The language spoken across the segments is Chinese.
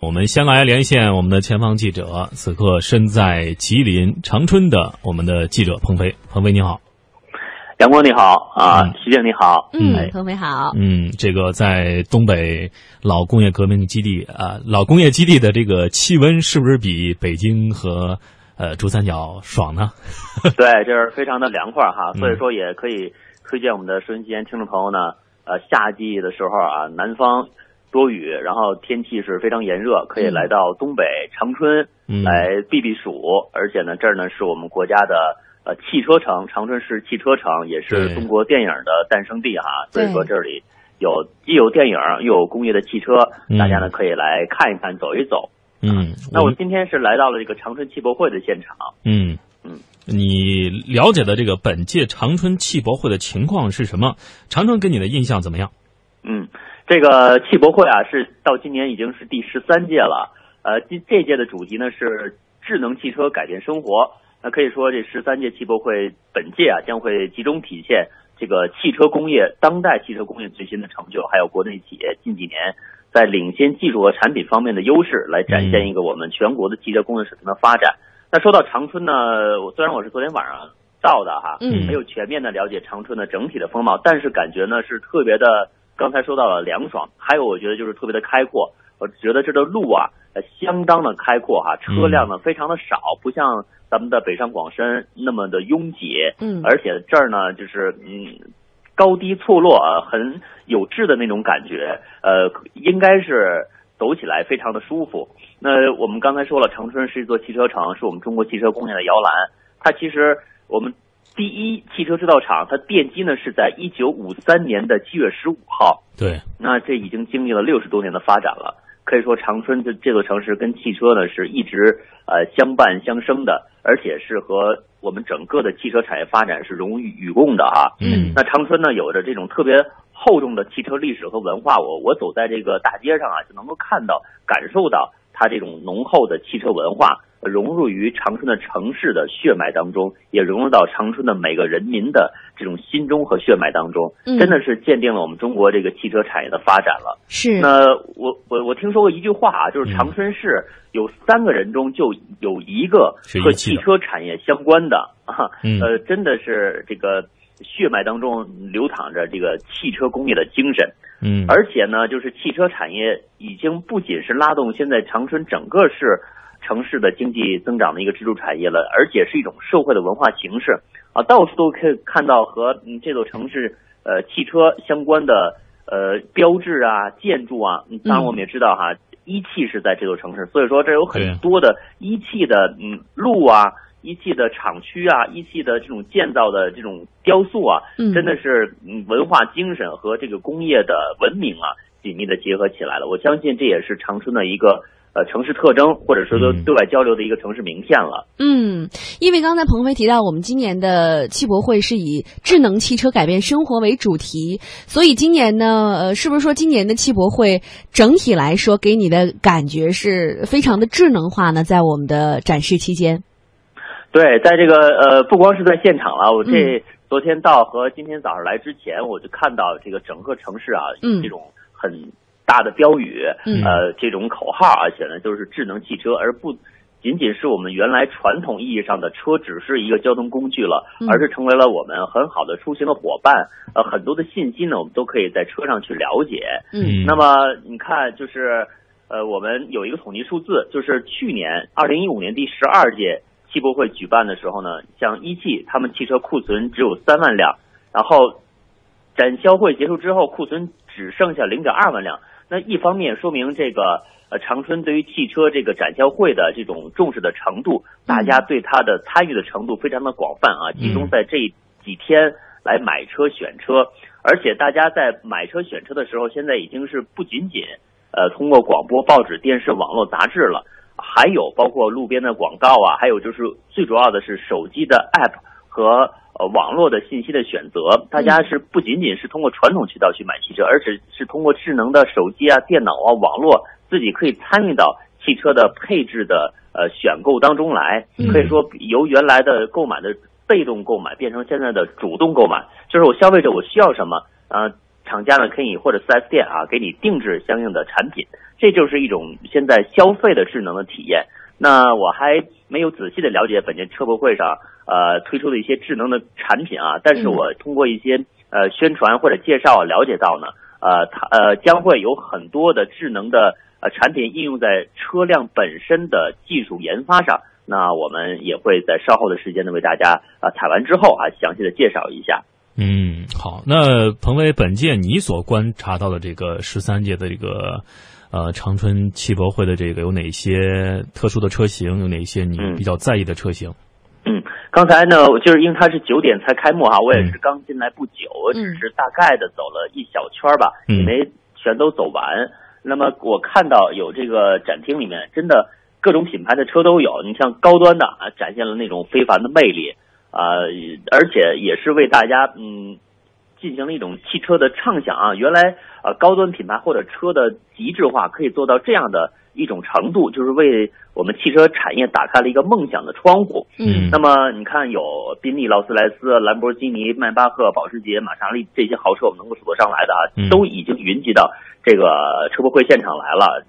我们先来连线我们的前方记者，此刻身在吉林长春的我们的记者鹏飞。鹏飞你好，杨光你好啊，徐静你好，嗯，鹏飞好，嗯，这个在东北老工业革命基地啊，老工业基地的这个气温是不是比北京和呃珠三角爽呢？对，就是非常的凉快哈，所以说也可以推荐我们的收音机前听众朋友呢，呃，夏季的时候啊，南方。多雨，然后天气是非常炎热，可以来到东北长春来避避暑。而且呢，这儿呢是我们国家的呃汽车城，长春市汽车城，也是中国电影的诞生地哈。所以说这里有既有电影又有工业的汽车，大家呢可以来看一看，走一走。嗯，那我今天是来到了这个长春汽博会的现场。嗯嗯，你了解的这个本届长春汽博会的情况是什么？长春给你的印象怎么样？嗯。这个汽博会啊，是到今年已经是第十三届了。呃，这这届的主题呢是智能汽车改变生活。那可以说，这十三届汽博会本届啊，将会集中体现这个汽车工业当代汽车工业最新的成就，还有国内企业近几年在领先技术和产品方面的优势，来展现一个我们全国的汽车工业水平的发展。那说到长春呢，我虽然我是昨天晚上到的哈，嗯没有全面的了解长春的整体的风貌，但是感觉呢是特别的。刚才说到了凉爽，还有我觉得就是特别的开阔。我觉得这的路啊，相当的开阔哈，车辆呢非常的少，不像咱们的北上广深那么的拥挤。嗯，而且这儿呢就是嗯高低错落啊，很有致的那种感觉。呃，应该是走起来非常的舒服。那我们刚才说了，长春是一座汽车城，是我们中国汽车工业的摇篮。它其实我们。第一汽车制造厂，它奠基呢是在一九五三年的七月十五号。对，那这已经经历了六十多年的发展了。可以说，长春这这座城市跟汽车呢是一直呃相伴相生的，而且是和我们整个的汽车产业发展是荣与与共的啊。嗯，那长春呢有着这种特别厚重的汽车历史和文化，我我走在这个大街上啊，就能够看到、感受到它这种浓厚的汽车文化。融入于长春的城市的血脉当中，也融入到长春的每个人民的这种心中和血脉当中，真的是鉴定了我们中国这个汽车产业的发展了。是。那我我我听说过一句话啊，就是长春市有三个人中就有一个和汽车产业相关的啊，呃，真的是这个血脉当中流淌着这个汽车工业的精神。嗯。而且呢，就是汽车产业已经不仅是拉动现在长春整个市。城市的经济增长的一个支柱产业了，而且是一种社会的文化形式啊，到处都可以看到和嗯这座城市呃汽车相关的呃标志啊、建筑啊。当然，我们也知道哈，一汽是在这座城市，所以说这有很多的一汽的嗯路啊、一汽的厂区啊、一汽的这种建造的这种雕塑啊，真的是嗯文化精神和这个工业的文明啊紧密的结合起来了。我相信这也是长春的一个。呃，城市特征，或者说对对外交流的一个城市名片了。嗯，因为刚才鹏飞提到，我们今年的汽博会是以智能汽车改变生活为主题，所以今年呢，呃，是不是说今年的汽博会整体来说给你的感觉是非常的智能化呢？在我们的展示期间，对，在这个呃，不光是在现场了，我这昨天到和今天早上来之前，我就看到这个整个城市啊，这种很。大的标语，呃，这种口号，而且呢，就是智能汽车，而不仅仅是我们原来传统意义上的车只是一个交通工具了，而是成为了我们很好的出行的伙伴。呃，很多的信息呢，我们都可以在车上去了解。嗯，那么你看，就是呃，我们有一个统计数字，就是去年二零一五年第十二届汽博会举办的时候呢，像一汽他们汽车库存只有三万辆，然后展销会结束之后，库存只剩下零点二万辆。那一方面说明这个呃长春对于汽车这个展销会的这种重视的程度，大家对它的参与的程度非常的广泛啊，集中在这几天来买车选车，而且大家在买车选车的时候，现在已经是不仅仅呃通过广播、报纸、电视、网络、杂志了，还有包括路边的广告啊，还有就是最主要的是手机的 app 和。呃，网络的信息的选择，大家是不仅仅是通过传统渠道去买汽车，而且是通过智能的手机啊、电脑啊、网络，自己可以参与到汽车的配置的呃选购当中来。可以说，由原来的购买的被动购买变成现在的主动购买，就是我消费者我需要什么，呃，厂家呢可以或者四 S 店啊给你定制相应的产品，这就是一种现在消费的智能的体验。那我还没有仔细的了解本届车博会上呃推出的一些智能的产品啊，但是我通过一些呃宣传或者介绍了解到呢，呃，它呃将会有很多的智能的呃产品应用在车辆本身的技术研发上。那我们也会在稍后的时间呢为大家啊采完之后啊详细的介绍一下。嗯，好，那彭伟，本届你所观察到的这个十三届的这个。呃，长春汽博会的这个有哪些特殊的车型？有哪些你比较在意的车型？嗯，刚才呢，就是因为它是九点才开幕哈，我也是刚进来不久，我只是大概的走了一小圈吧，也没全都走完。那么我看到有这个展厅里面，真的各种品牌的车都有。你像高端的啊，展现了那种非凡的魅力啊，而且也是为大家嗯。进行了一种汽车的畅想啊，原来呃高端品牌或者车的极致化可以做到这样的一种程度，就是为我们汽车产业打开了一个梦想的窗户。嗯，那么你看有宾利、劳斯莱斯、兰博基尼、迈巴赫、保时捷、玛莎拉蒂这些豪车，我们能够数得上来的啊，都已经云集到这个车博会现场来了。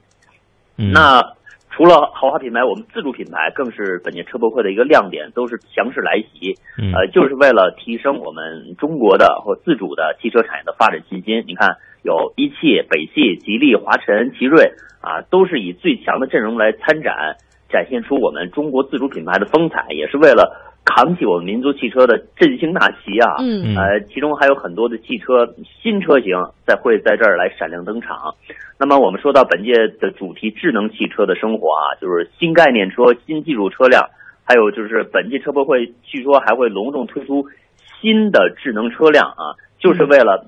那。除了豪华品牌，我们自主品牌更是本届车博会的一个亮点，都是强势来袭，呃，就是为了提升我们中国的或自主的汽车产业的发展信心。你看，有一汽、北汽、吉利、华晨、奇瑞啊，都是以最强的阵容来参展，展现出我们中国自主品牌的风采，也是为了。扛起我们民族汽车的振兴大旗啊！嗯，呃，其中还有很多的汽车新车型在会在这儿来闪亮登场。那么我们说到本届的主题“智能汽车的生活”啊，就是新概念车、新技术车辆，还有就是本届车博会据说还会隆重推出新的智能车辆啊，就是为了。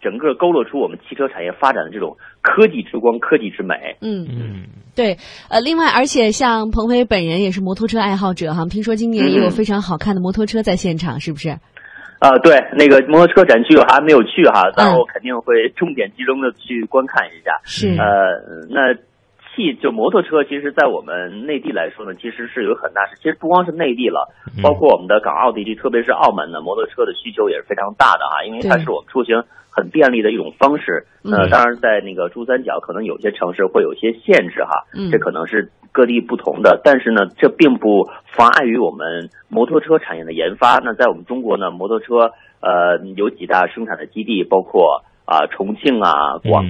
整个勾勒出我们汽车产业发展的这种科技之光、科技之美。嗯嗯，对。呃，另外，而且像鹏飞本人也是摩托车爱好者哈，听说今年也有非常好看的摩托车在现场，是不是？啊，对，那个摩托车展区我还没有去哈，但我肯定会重点集中的去观看一下。是。呃，那。汽就摩托车，其实，在我们内地来说呢，其实是有很大是，其实不光是内地了，包括我们的港澳地区，特别是澳门的摩托车的需求也是非常大的啊，因为它是我们出行很便利的一种方式。那，当然，在那个珠三角，可能有些城市会有些限制哈，这可能是各地不同的，但是呢，这并不妨碍于我们摩托车产业的研发。那在我们中国呢，摩托车呃有几大生产的基地，包括啊重庆啊广。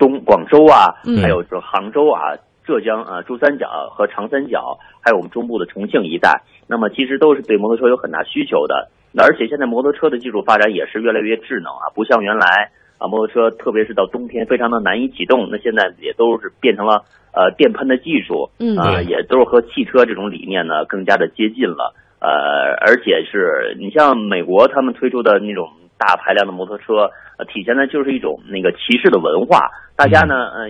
东广州啊，还有说杭州啊、浙江啊、珠三角和长三角，还有我们中部的重庆一带，那么其实都是对摩托车有很大需求的。那而且现在摩托车的技术发展也是越来越智能啊，不像原来啊，摩托车特别是到冬天非常的难以启动，那现在也都是变成了呃电喷的技术，啊，也都是和汽车这种理念呢更加的接近了。呃，而且是你像美国他们推出的那种。大排量的摩托车，呃，体现的就是一种那个骑士的文化。大家呢，呃，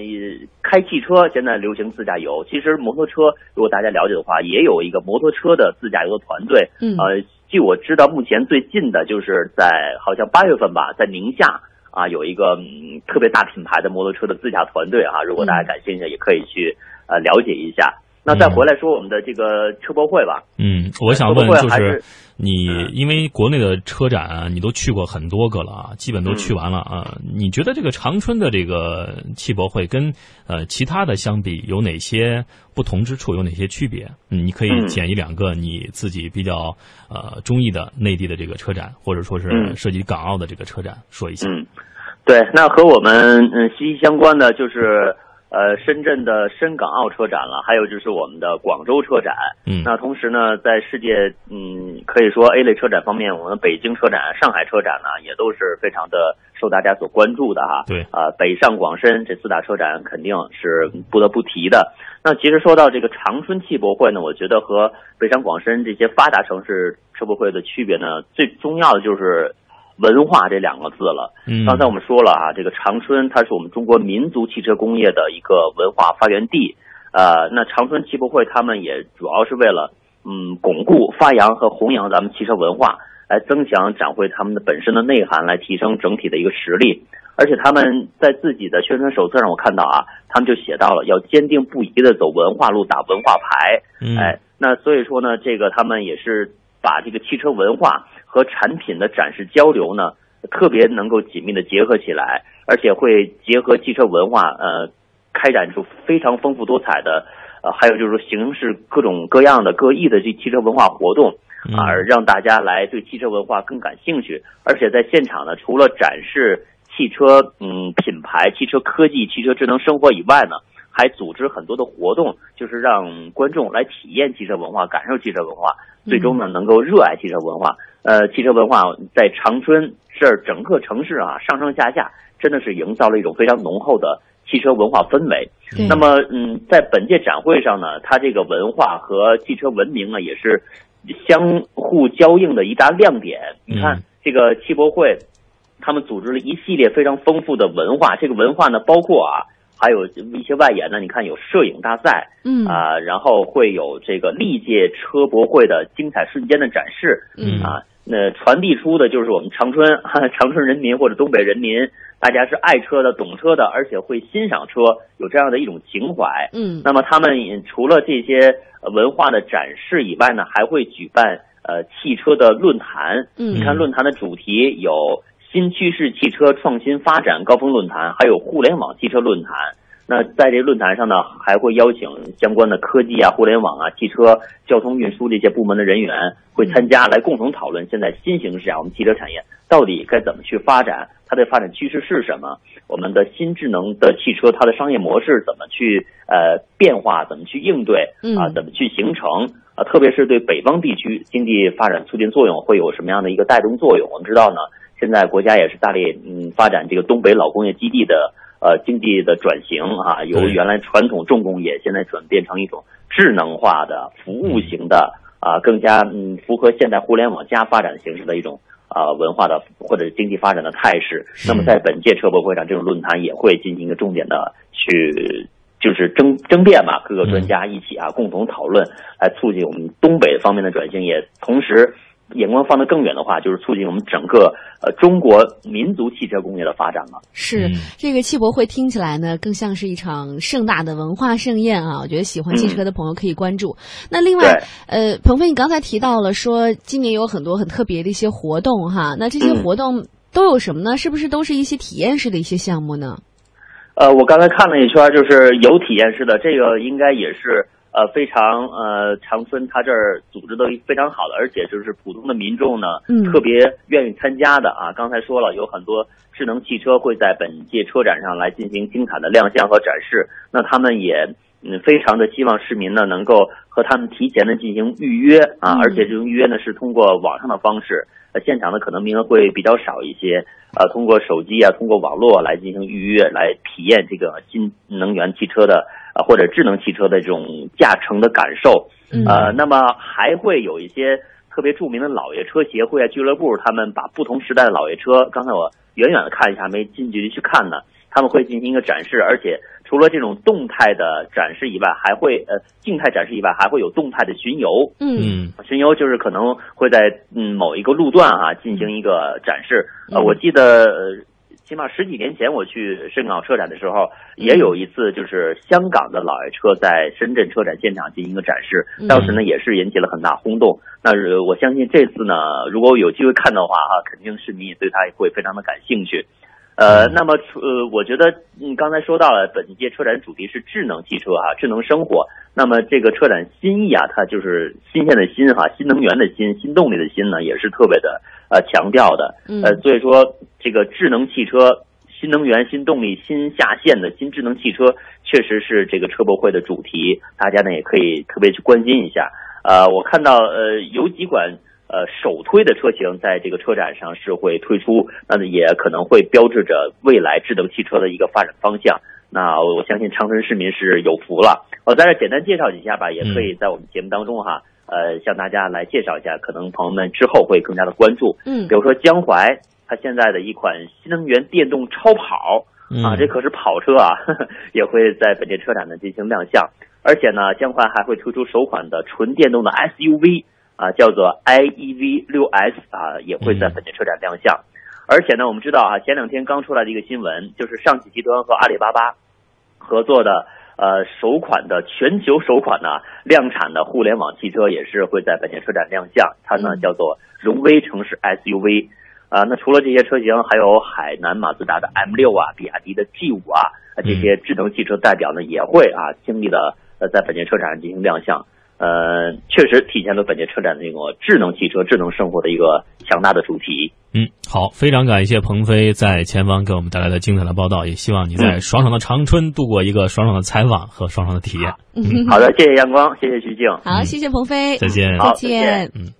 开汽车现在流行自驾游，其实摩托车，如果大家了解的话，也有一个摩托车的自驾游的团队。嗯，呃，据我知道，目前最近的就是在好像八月份吧，在宁夏啊，有一个特别大品牌的摩托车的自驾团队啊。如果大家感兴趣，也可以去呃了解一下。那再回来说我们的这个车博会吧。嗯，我想问就是你，因为国内的车展你都去过很多个了啊，基本都去完了啊。你觉得这个长春的这个汽博会跟呃其他的相比有哪些不同之处，有哪些区别？嗯，你可以捡一两个你自己比较呃中意的内地的这个车展，或者说是涉及港澳的这个车展说一下。嗯，对，那和我们嗯息息相关的就是。呃，深圳的深港澳车展了，还有就是我们的广州车展。嗯，那同时呢，在世界嗯可以说 A 类车展方面，我们北京车展、上海车展呢，也都是非常的受大家所关注的哈。对，啊，北上广深这四大车展肯定是不得不提的。那其实说到这个长春汽博会呢，我觉得和北上广深这些发达城市车博会的区别呢，最重要的就是。文化这两个字了。嗯，刚才我们说了啊，这个长春它是我们中国民族汽车工业的一个文化发源地。呃，那长春汽博会他们也主要是为了嗯巩固、发扬和弘扬咱们汽车文化，来增强展会他们的本身的内涵，来提升整体的一个实力。而且他们在自己的宣传手册上，我看到啊，他们就写到了要坚定不移的走文化路，打文化牌。哎，那所以说呢，这个他们也是把这个汽车文化。和产品的展示交流呢，特别能够紧密的结合起来，而且会结合汽车文化，呃，开展出非常丰富多彩的，呃，还有就是说形式各种各样的各异的这汽车文化活动啊，让大家来对汽车文化更感兴趣。而且在现场呢，除了展示汽车嗯品牌、汽车科技、汽车智能生活以外呢，还组织很多的活动，就是让观众来体验汽车文化、感受汽车文化，最终呢能够热爱汽车文化。呃，汽车文化在长春这儿整个城市啊，上上下下真的是营造了一种非常浓厚的汽车文化氛围。那么，嗯，在本届展会上呢，它这个文化和汽车文明呢，也是相互交映的一大亮点。你看，这个汽博会，他们组织了一系列非常丰富的文化。这个文化呢，包括啊，还有一些外延呢。你看，有摄影大赛，嗯啊，然后会有这个历届车博会的精彩瞬间的展示，嗯啊。那传递出的就是我们长春 长春人民或者东北人民，大家是爱车的、懂车的，而且会欣赏车，有这样的一种情怀。嗯，那么他们除了这些文化的展示以外呢，还会举办呃汽车的论坛。嗯，你看论坛的主题有新趋势汽车创新发展高峰论坛，还有互联网汽车论坛。那在这论坛上呢，还会邀请相关的科技啊、互联网啊、汽车、交通运输这些部门的人员会参加，来共同讨论现在新形势啊，我们汽车产业到底该怎么去发展，它的发展趋势是什么？我们的新智能的汽车，它的商业模式怎么去呃变化？怎么去应对？啊，怎么去形成？啊，特别是对北方地区经济发展促进作用会有什么样的一个带动作用？我们知道呢，现在国家也是大力嗯发展这个东北老工业基地的。呃，经济的转型啊，由原来传统重工业，现在转变成一种智能化的服务型的啊，更加嗯符合现代互联网加发展形式的一种啊文化的或者经济发展的态势。那么在本届车博会上，这种论坛也会进行一个重点的去就是争争辩嘛，各个专家一起啊共同讨论，来促进我们东北方面的转型，也同时。眼光放得更远的话，就是促进我们整个呃中国民族汽车工业的发展了。是这个汽博会听起来呢，更像是一场盛大的文化盛宴啊！我觉得喜欢汽车的朋友可以关注。那另外，呃，鹏飞，你刚才提到了说今年有很多很特别的一些活动哈，那这些活动都有什么呢？是不是都是一些体验式的一些项目呢？呃，我刚才看了一圈，就是有体验式的，这个应该也是。呃，非常呃，长春他这儿组织的非常好的，而且就是普通的民众呢，特别愿意参加的啊。刚才说了，有很多智能汽车会在本届车展上来进行精彩的亮相和展示。那他们也嗯，非常的希望市民呢能够和他们提前的进行预约啊，而且这种预约呢是通过网上的方式，呃，现场呢可能名额会比较少一些。呃，通过手机啊，通过网络来进行预约，来体验这个新能源汽车的。啊，或者智能汽车的这种驾乘的感受，呃，那么还会有一些特别著名的老爷车协会啊、俱乐部，他们把不同时代的老爷车，刚才我远远的看一下，没近距离去看呢，他们会进行一个展示，而且除了这种动态的展示以外，还会呃静态展示以外，还会有动态的巡游，嗯，巡游就是可能会在嗯某一个路段啊进行一个展示，呃，我记得。起码十几年前我去深港车展的时候，也有一次就是香港的老爷车在深圳车展现场进行一个展示，当时呢也是引起了很大轰动。那我相信这次呢，如果有机会看的话哈，肯定市民也对它会非常的感兴趣。呃，那么呃，我觉得嗯，刚才说到了本届车展主题是智能汽车啊，智能生活。那么这个车展新意啊，它就是新鲜的新哈，新能源的新，新动力的新呢，也是特别的呃强调的。呃，所以说这个智能汽车、新能源、新动力、新下线的新智能汽车，确实是这个车博会的主题，大家呢也可以特别去关心一下。呃，我看到呃有几款。呃，首推的车型在这个车展上是会推出，那也可能会标志着未来智能汽车的一个发展方向。那我相信长春市民是有福了。我在这简单介绍几下吧，也可以在我们节目当中哈，呃，向大家来介绍一下，可能朋友们之后会更加的关注。嗯，比如说江淮，它现在的一款新能源电动超跑啊，这可是跑车啊，也会在本届车展呢进行亮相。而且呢，江淮还会推出首款的纯电动的 SUV。啊，叫做 i e v 六 s 啊，也会在本届车展亮相。而且呢，我们知道啊，前两天刚出来的一个新闻，就是上汽集团和阿里巴巴合作的呃首款的全球首款呢量产的互联网汽车，也是会在本届车展亮相。它呢叫做荣威城市 SUV。啊，那除了这些车型，还有海南马自达的 M 六啊，比亚迪的 G 五啊，这些智能汽车代表呢也会啊，经历的呃在本届车展上进行亮相。呃，确实体现了本届车展那个智能汽车、智能生活的一个强大的主题。嗯，好，非常感谢鹏飞在前方给我们带来的精彩的报道，也希望你在爽爽的长春度过一个爽爽的采访和爽爽的体验。嗯，好的，谢谢阳光，谢谢徐静，好，谢谢鹏飞，再见，再见，嗯。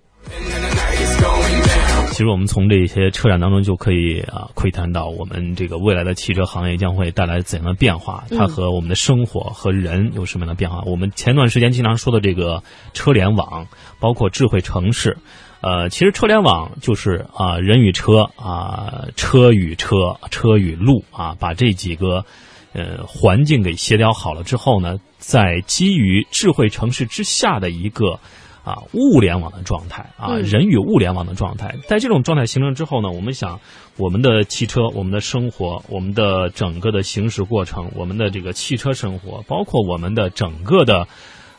其实我们从这些车展当中就可以啊窥探到我们这个未来的汽车行业将会带来怎样的变化，它和我们的生活和人有什么样的变化？我们前段时间经常说的这个车联网，包括智慧城市，呃，其实车联网就是啊人与车啊车与车车与路啊，把这几个呃环境给协调好了之后呢，在基于智慧城市之下的一个。啊，物联网的状态啊，人与物联网的状态，在这种状态形成之后呢，我们想，我们的汽车，我们的生活，我们的整个的行驶过程，我们的这个汽车生活，包括我们的整个的，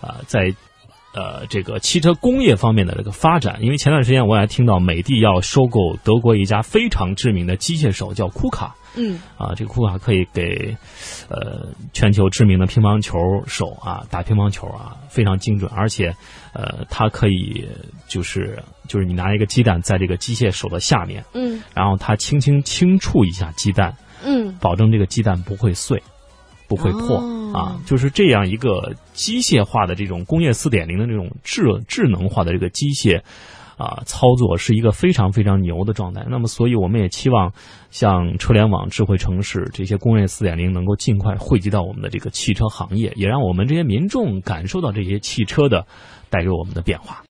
啊，在呃这个汽车工业方面的这个发展，因为前段时间我也听到美的要收购德国一家非常知名的机械手，叫库卡。嗯啊，这个库卡可以给呃全球知名的乒乓球手啊打乒乓球啊非常精准，而且呃它可以就是就是你拿一个鸡蛋在这个机械手的下面，嗯，然后它轻轻轻触一下鸡蛋，嗯，保证这个鸡蛋不会碎，不会破啊，就是这样一个机械化的这种工业四点零的这种智智能化的这个机械。啊，操作是一个非常非常牛的状态。那么，所以我们也期望，像车联网、智慧城市这些工业四点零能够尽快汇集到我们的这个汽车行业，也让我们这些民众感受到这些汽车的带给我们的变化。